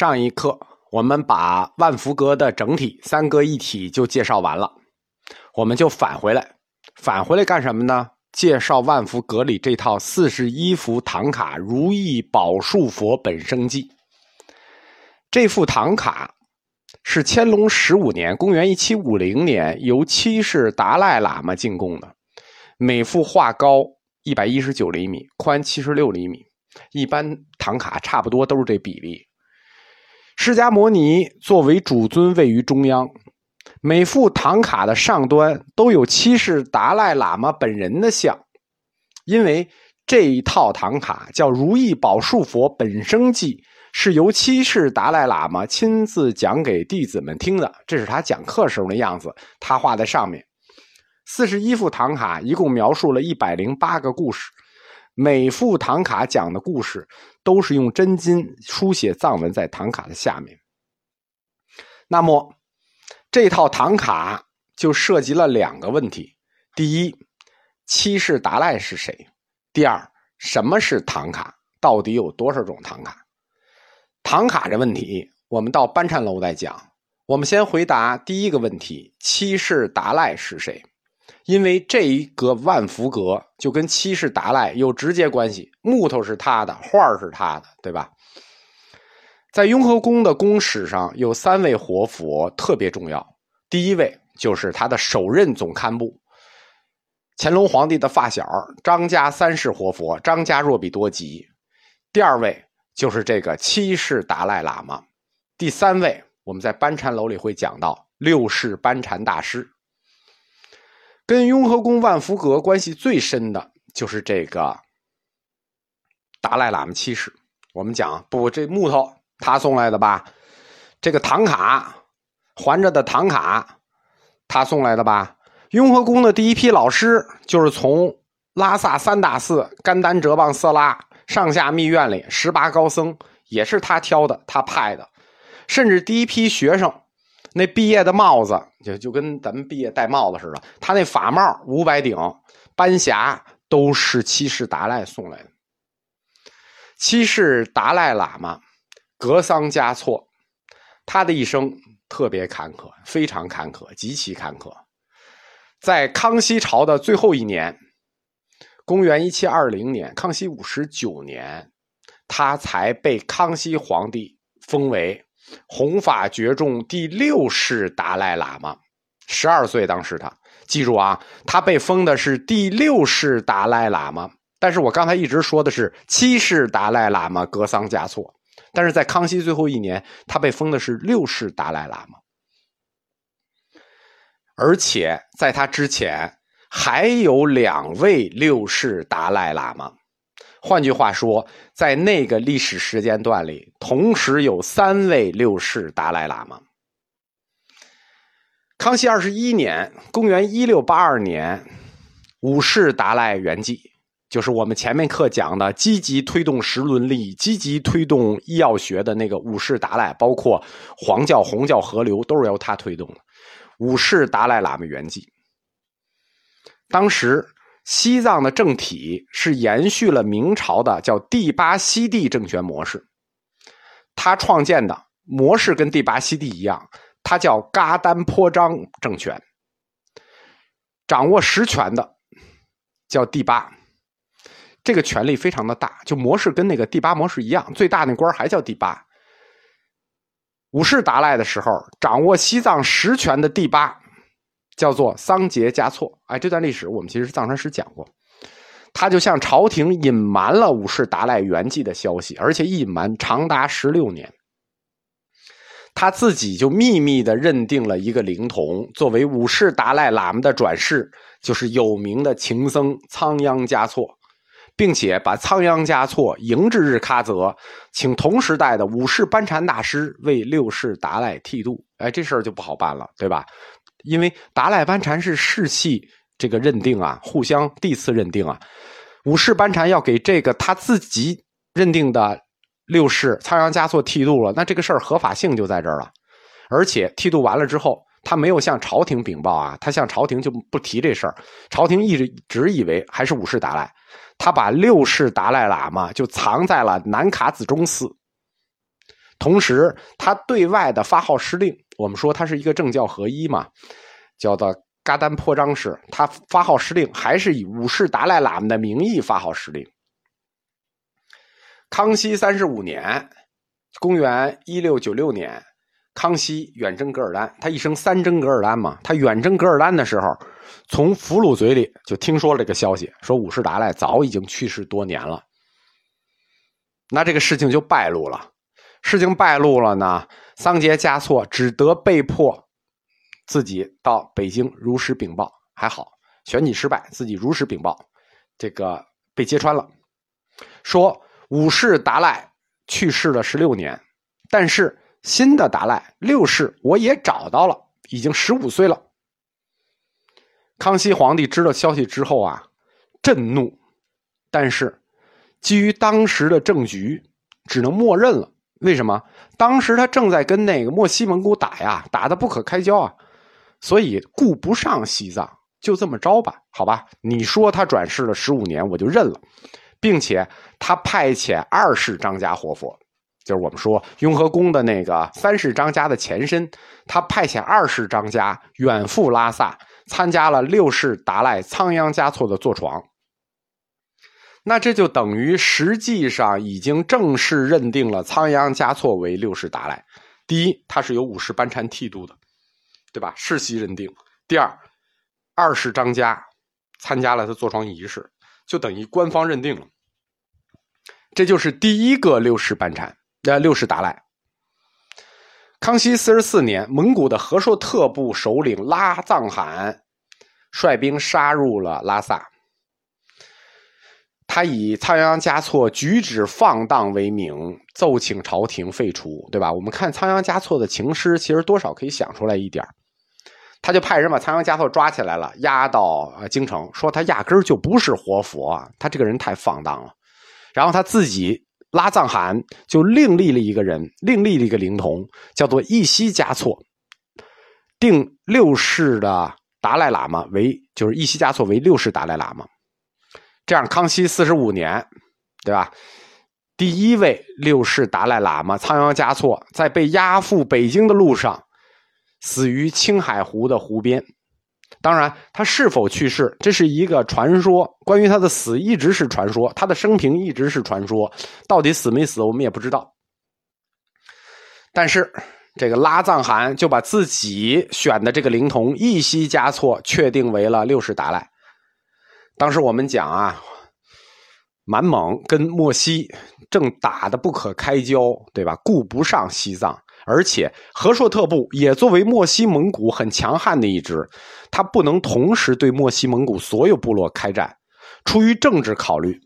上一课我们把万福阁的整体三阁一体就介绍完了，我们就返回来，返回来干什么呢？介绍万福阁里这套四十一幅唐卡《如意宝树佛本生记》。这幅唐卡是乾隆十五年（公元一七五零年）由七世达赖喇嘛进贡的，每幅画高一百一十九厘米，宽七十六厘米。一般唐卡差不多都是这比例。释迦摩尼作为主尊位于中央，每幅唐卡的上端都有七世达赖喇嘛本人的像。因为这一套唐卡叫《如意宝树佛本生记》，是由七世达赖喇嘛亲自讲给弟子们听的，这是他讲课时候的样子，他画在上面。四十一幅唐卡一共描述了一百零八个故事。每幅唐卡讲的故事都是用真金书写藏文在唐卡的下面。那么，这套唐卡就涉及了两个问题：第一，七世达赖是谁？第二，什么是唐卡？到底有多少种唐卡？唐卡这问题，我们到班禅楼再讲。我们先回答第一个问题：七世达赖是谁？因为这一个万福阁就跟七世达赖有直接关系，木头是他的，画是他的，对吧？在雍和宫的宫史上有三位活佛特别重要，第一位就是他的首任总堪布，乾隆皇帝的发小张家三世活佛张家若比多吉；第二位就是这个七世达赖喇嘛；第三位我们在班禅楼里会讲到六世班禅大师。跟雍和宫万福阁关系最深的就是这个达赖喇嘛七世。我们讲不，这木头他送来的吧？这个唐卡环着的唐卡，他送来的吧？雍和宫的第一批老师就是从拉萨三大寺甘丹哲蚌色拉上下密院里十八高僧，也是他挑的，他派的。甚至第一批学生。那毕业的帽子就就跟咱们毕业戴帽子似的，他那法帽五百顶，班匣都是七世达赖送来的。七世达赖喇嘛格桑嘉措，他的一生特别坎坷，非常坎坷，极其坎坷。在康熙朝的最后一年，公元一七二零年，康熙五十九年，他才被康熙皇帝封为。弘法觉众第六世达赖喇嘛，十二岁，当时他记住啊，他被封的是第六世达赖喇嘛。但是我刚才一直说的是七世达赖喇嘛格桑嘉措，但是在康熙最后一年，他被封的是六世达赖喇嘛，而且在他之前还有两位六世达赖喇嘛。换句话说，在那个历史时间段里，同时有三位六世达赖喇嘛。康熙二十一年（公元一六八二年），五世达赖圆寂，就是我们前面课讲的积极推动时伦历、积极推动医药学的那个五世达赖，包括黄教、红教合流，都是由他推动的。五世达赖喇嘛圆寂，当时。西藏的政体是延续了明朝的叫第八西帝政权模式，他创建的模式跟第八西帝一样，他叫噶丹颇章政权，掌握实权的叫第八，这个权力非常的大，就模式跟那个第八模式一样，最大那官还叫第八。五世达赖的时候，掌握西藏实权的第八。叫做桑杰嘉措，哎，这段历史我们其实藏传史讲过，他就向朝廷隐瞒了五世达赖圆寂的消息，而且隐瞒长达十六年。他自己就秘密的认定了一个灵童作为五世达赖喇嘛的转世，就是有名的情僧仓央嘉措，并且把仓央嘉措迎至日喀则，请同时代的五世班禅大师为六世达赖剃度。哎，这事儿就不好办了，对吧？因为达赖班禅是世系这个认定啊，互相第次认定啊，五世班禅要给这个他自己认定的六世仓央嘉措剃度了，那这个事儿合法性就在这儿了。而且剃度完了之后，他没有向朝廷禀报啊，他向朝廷就不提这事儿，朝廷一直直以为还是五世达赖，他把六世达赖喇嘛就藏在了南卡子中寺。同时他对外的发号施令，我们说他是一个政教合一嘛，叫做噶丹破章氏，他发号施令还是以五世达赖喇嘛的名义发号施令。康熙三十五年，公元一六九六年，康熙远征噶尔丹，他一生三征噶尔丹嘛，他远征噶尔丹的时候，从俘虏嘴里就听说了这个消息，说五世达赖早已经去世多年了。那这个事情就败露了，事情败露了呢，桑杰嘉措只得被迫自己到北京如实禀报，还好选举失败，自己如实禀报，这个被揭穿了，说。五世达赖去世了十六年，但是新的达赖六世我也找到了，已经十五岁了。康熙皇帝知道消息之后啊，震怒，但是基于当时的政局，只能默认了。为什么？当时他正在跟那个墨西蒙古打呀，打的不可开交啊，所以顾不上西藏，就这么着吧，好吧？你说他转世了十五年，我就认了。并且他派遣二世张家活佛，就是我们说雍和宫的那个三世张家的前身，他派遣二世张家远赴拉萨，参加了六世达赖仓央嘉措的坐床。那这就等于实际上已经正式认定了仓央嘉措为六世达赖。第一，他是有五世班禅剃度的，对吧？世袭认定。第二，二世张家参加了他坐床仪式。就等于官方认定了，这就是第一个六世班禅，呃，六世达赖。康熙四十四年，蒙古的和硕特部首领拉藏汗率兵杀入了拉萨，他以仓央嘉措举止放荡为名，奏请朝廷废除，对吧？我们看仓央嘉措的情诗，其实多少可以想出来一点他就派人把仓央嘉措抓起来了，押到呃京城，说他压根就不是活佛，他这个人太放荡了。然后他自己拉藏汗就另立了一个人，另立了一个灵童，叫做一西嘉措，定六世的达赖喇嘛为，就是一西嘉措为六世达赖喇嘛。这样，康熙四十五年，对吧？第一位六世达赖喇嘛仓央嘉措在被押赴北京的路上。死于青海湖的湖边，当然，他是否去世，这是一个传说。关于他的死，一直是传说；他的生平一直是传说。到底死没死，我们也不知道。但是，这个拉藏汗就把自己选的这个灵童一西嘉措确定为了六世达赖。当时我们讲啊，满蒙跟莫西正打的不可开交，对吧？顾不上西藏。而且和硕特部也作为墨西蒙古很强悍的一支，他不能同时对墨西蒙古所有部落开战。出于政治考虑，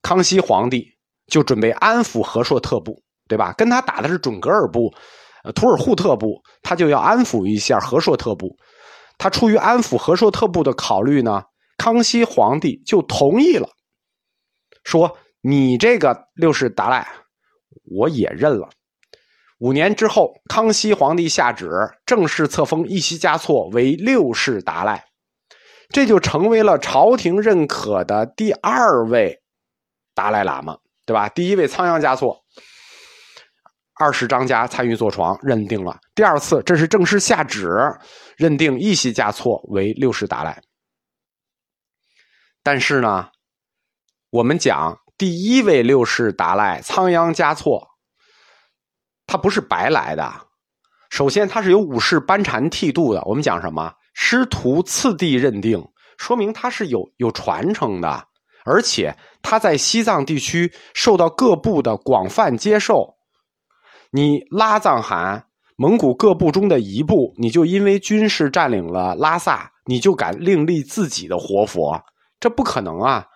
康熙皇帝就准备安抚和硕特部，对吧？跟他打的是准噶尔部、图尔扈特部，他就要安抚一下和硕特部。他出于安抚和硕特部的考虑呢，康熙皇帝就同意了，说：“你这个六世达赖，我也认了。”五年之后，康熙皇帝下旨正式册封一席嘉措为六世达赖，这就成为了朝廷认可的第二位达赖喇嘛，对吧？第一位仓央嘉措，二世张家参与坐床认定了，第二次这是正式下旨认定一席嘉措为六世达赖。但是呢，我们讲第一位六世达赖仓央嘉措。他不是白来的，首先他是有五世班禅剃度的。我们讲什么师徒次第认定，说明他是有有传承的，而且他在西藏地区受到各部的广泛接受。你拉藏汗蒙古各部中的一部，你就因为军事占领了拉萨，你就敢另立自己的活佛？这不可能啊！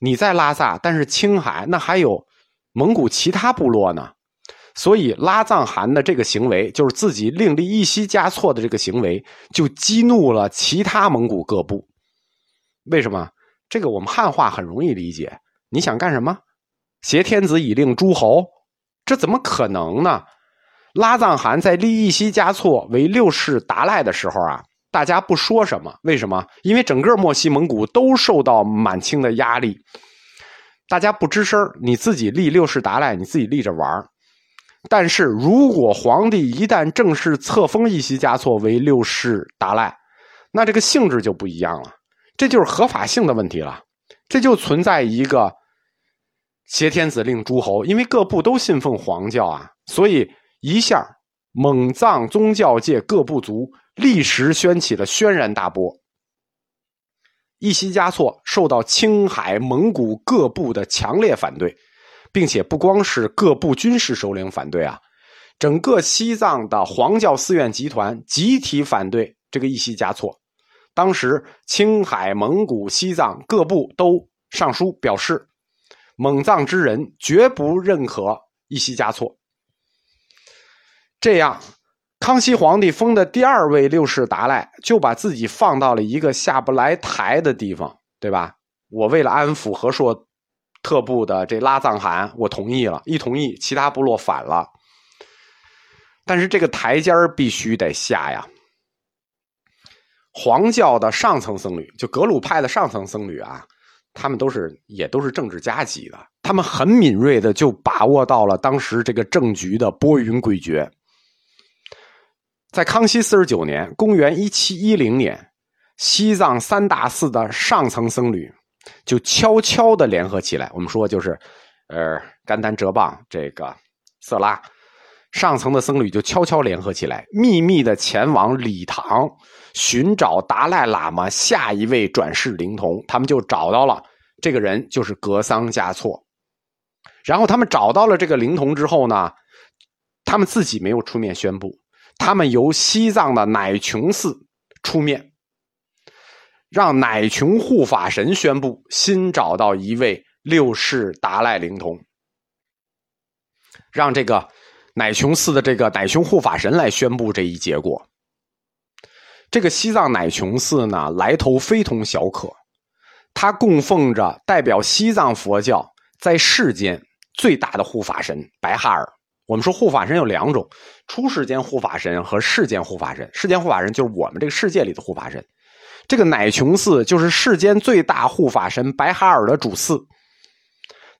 你在拉萨，但是青海那还有蒙古其他部落呢。所以拉藏汗的这个行为，就是自己另立一西加措的这个行为，就激怒了其他蒙古各部。为什么？这个我们汉话很容易理解。你想干什么？挟天子以令诸侯？这怎么可能呢？拉藏汗在立一西加措为六世达赖的时候啊，大家不说什么。为什么？因为整个墨西蒙古都受到满清的压力，大家不吱声你自己立六世达赖，你自己立着玩但是如果皇帝一旦正式册封一席嘉措为六世达赖，那这个性质就不一样了，这就是合法性的问题了。这就存在一个挟天子令诸侯，因为各部都信奉黄教啊，所以一下蒙藏宗教界各部族立时掀起了轩然大波。义熙嘉措受到青海、蒙古各部的强烈反对，并且不光是各部军事首领反对啊，整个西藏的黄教寺院集团集体反对这个义熙嘉措。当时，青海、蒙古、西藏各部都上书表示，蒙藏之人绝不认可义熙嘉措。这样。康熙皇帝封的第二位六世达赖，就把自己放到了一个下不来台的地方，对吧？我为了安抚和硕特部的这拉藏汗，我同意了，一同意，其他部落反了。但是这个台阶儿必须得下呀。黄教的上层僧侣，就格鲁派的上层僧侣啊，他们都是也都是政治家级的，他们很敏锐的就把握到了当时这个政局的拨云诡谲。在康熙四十九年（公元一七一零年），西藏三大寺的上层僧侣就悄悄的联合起来。我们说就是，呃，甘丹哲蚌这个色拉上层的僧侣就悄悄联合起来，秘密的前往礼堂寻找达赖喇嘛下一位转世灵童。他们就找到了这个人，就是格桑嘉措。然后他们找到了这个灵童之后呢，他们自己没有出面宣布。他们由西藏的乃琼寺出面，让乃琼护法神宣布新找到一位六世达赖灵童，让这个乃琼寺的这个乃琼护法神来宣布这一结果。这个西藏乃琼寺呢，来头非同小可，它供奉着代表西藏佛教在世间最大的护法神白哈尔。我们说护法神有两种：出世间护法神和世间护法神。世间护法神就是我们这个世界里的护法神。这个乃琼寺就是世间最大护法神白哈尔的主寺，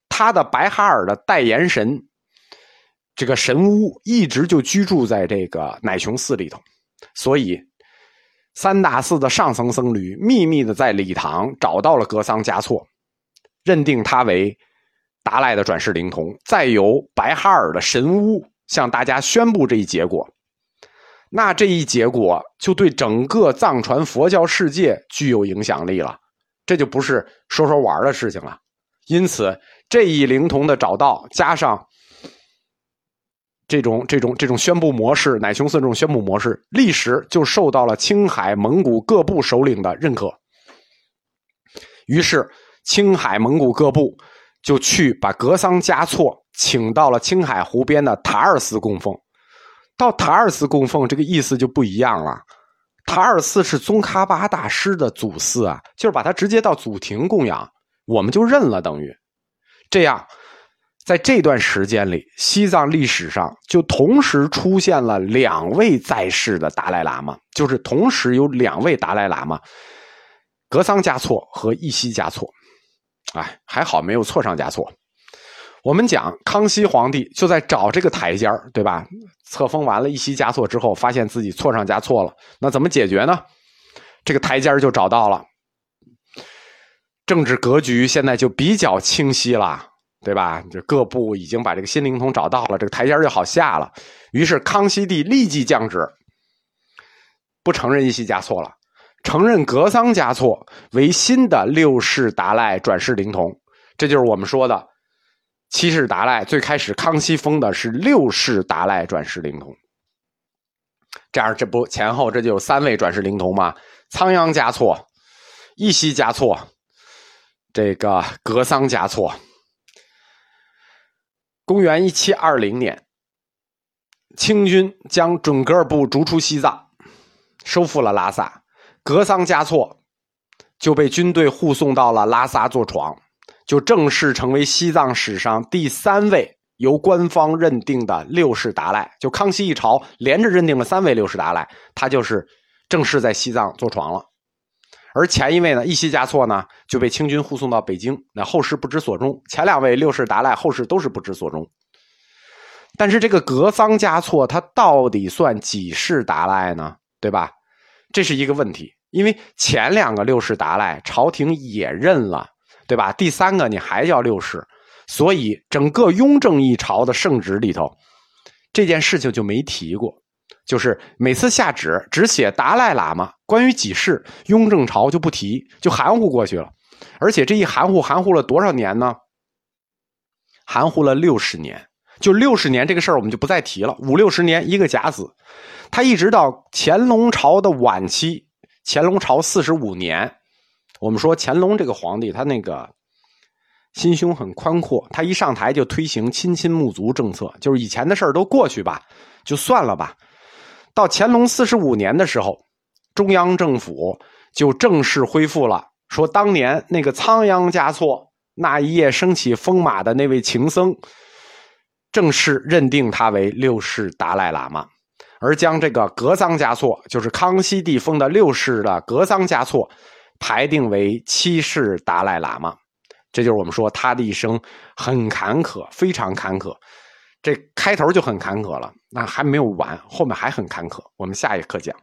他的白哈尔的代言神，这个神巫一直就居住在这个乃琼寺里头。所以，三大寺的上层僧侣秘密的在礼堂找到了格桑嘉措，认定他为。达赖的转世灵童，再由白哈尔的神巫向大家宣布这一结果，那这一结果就对整个藏传佛教世界具有影响力了，这就不是说说玩的事情了。因此，这一灵童的找到，加上这种这种这种宣布模式，乃琼寺这种宣布模式，历时就受到了青海、蒙古各部首领的认可。于是，青海、蒙古各部。就去把格桑嘉措请到了青海湖边的塔尔寺供奉。到塔尔寺供奉，这个意思就不一样了。塔尔寺是宗喀巴大师的祖寺啊，就是把他直接到祖庭供养，我们就认了，等于这样。在这段时间里，西藏历史上就同时出现了两位在世的达赖喇嘛，就是同时有两位达赖喇嘛，格桑嘉措和义熙嘉措。哎，还好没有错上加错。我们讲康熙皇帝就在找这个台阶儿对吧？册封完了一席加错之后，发现自己错上加错了，那怎么解决呢？这个台阶儿就找到了。政治格局现在就比较清晰了，对吧？这各部已经把这个新灵通找到了，这个台阶就好下了。于是康熙帝立即降旨，不承认一夕加错了。承认格桑嘉措为新的六世达赖转世灵童，这就是我们说的七世达赖。最开始康熙封的是六世达赖转世灵童，这样这不前后这就有三位转世灵童吗？仓央嘉措、义熙嘉措、这个格桑嘉措。公元一七二零年，清军将准噶尔部逐出西藏，收复了拉萨。格桑嘉措就被军队护送到了拉萨坐床，就正式成为西藏史上第三位由官方认定的六世达赖。就康熙一朝连着认定了三位六世达赖，他就是正式在西藏坐床了。而前一位呢，义熙嘉措呢就被清军护送到北京，那后世不知所终。前两位六世达赖后世都是不知所终。但是这个格桑嘉措他到底算几世达赖呢？对吧？这是一个问题，因为前两个六世达赖朝廷也认了，对吧？第三个你还叫六世，所以整个雍正一朝的圣旨里头，这件事情就没提过。就是每次下旨只写达赖喇嘛，关于几世，雍正朝就不提，就含糊过去了。而且这一含糊，含糊了多少年呢？含糊了六十年。就六十年这个事儿，我们就不再提了。五六十年一个甲子，他一直到乾隆朝的晚期，乾隆朝四十五年，我们说乾隆这个皇帝，他那个心胸很宽阔，他一上台就推行亲亲睦族政策，就是以前的事儿都过去吧，就算了吧。到乾隆四十五年的时候，中央政府就正式恢复了，说当年那个仓央嘉措那一夜升起风马的那位情僧。正式认定他为六世达赖喇嘛，而将这个格桑嘉措，就是康熙帝封的六世的格桑嘉措，排定为七世达赖喇嘛。这就是我们说他的一生很坎坷，非常坎坷。这开头就很坎坷了，那还没有完，后面还很坎坷。我们下一课讲。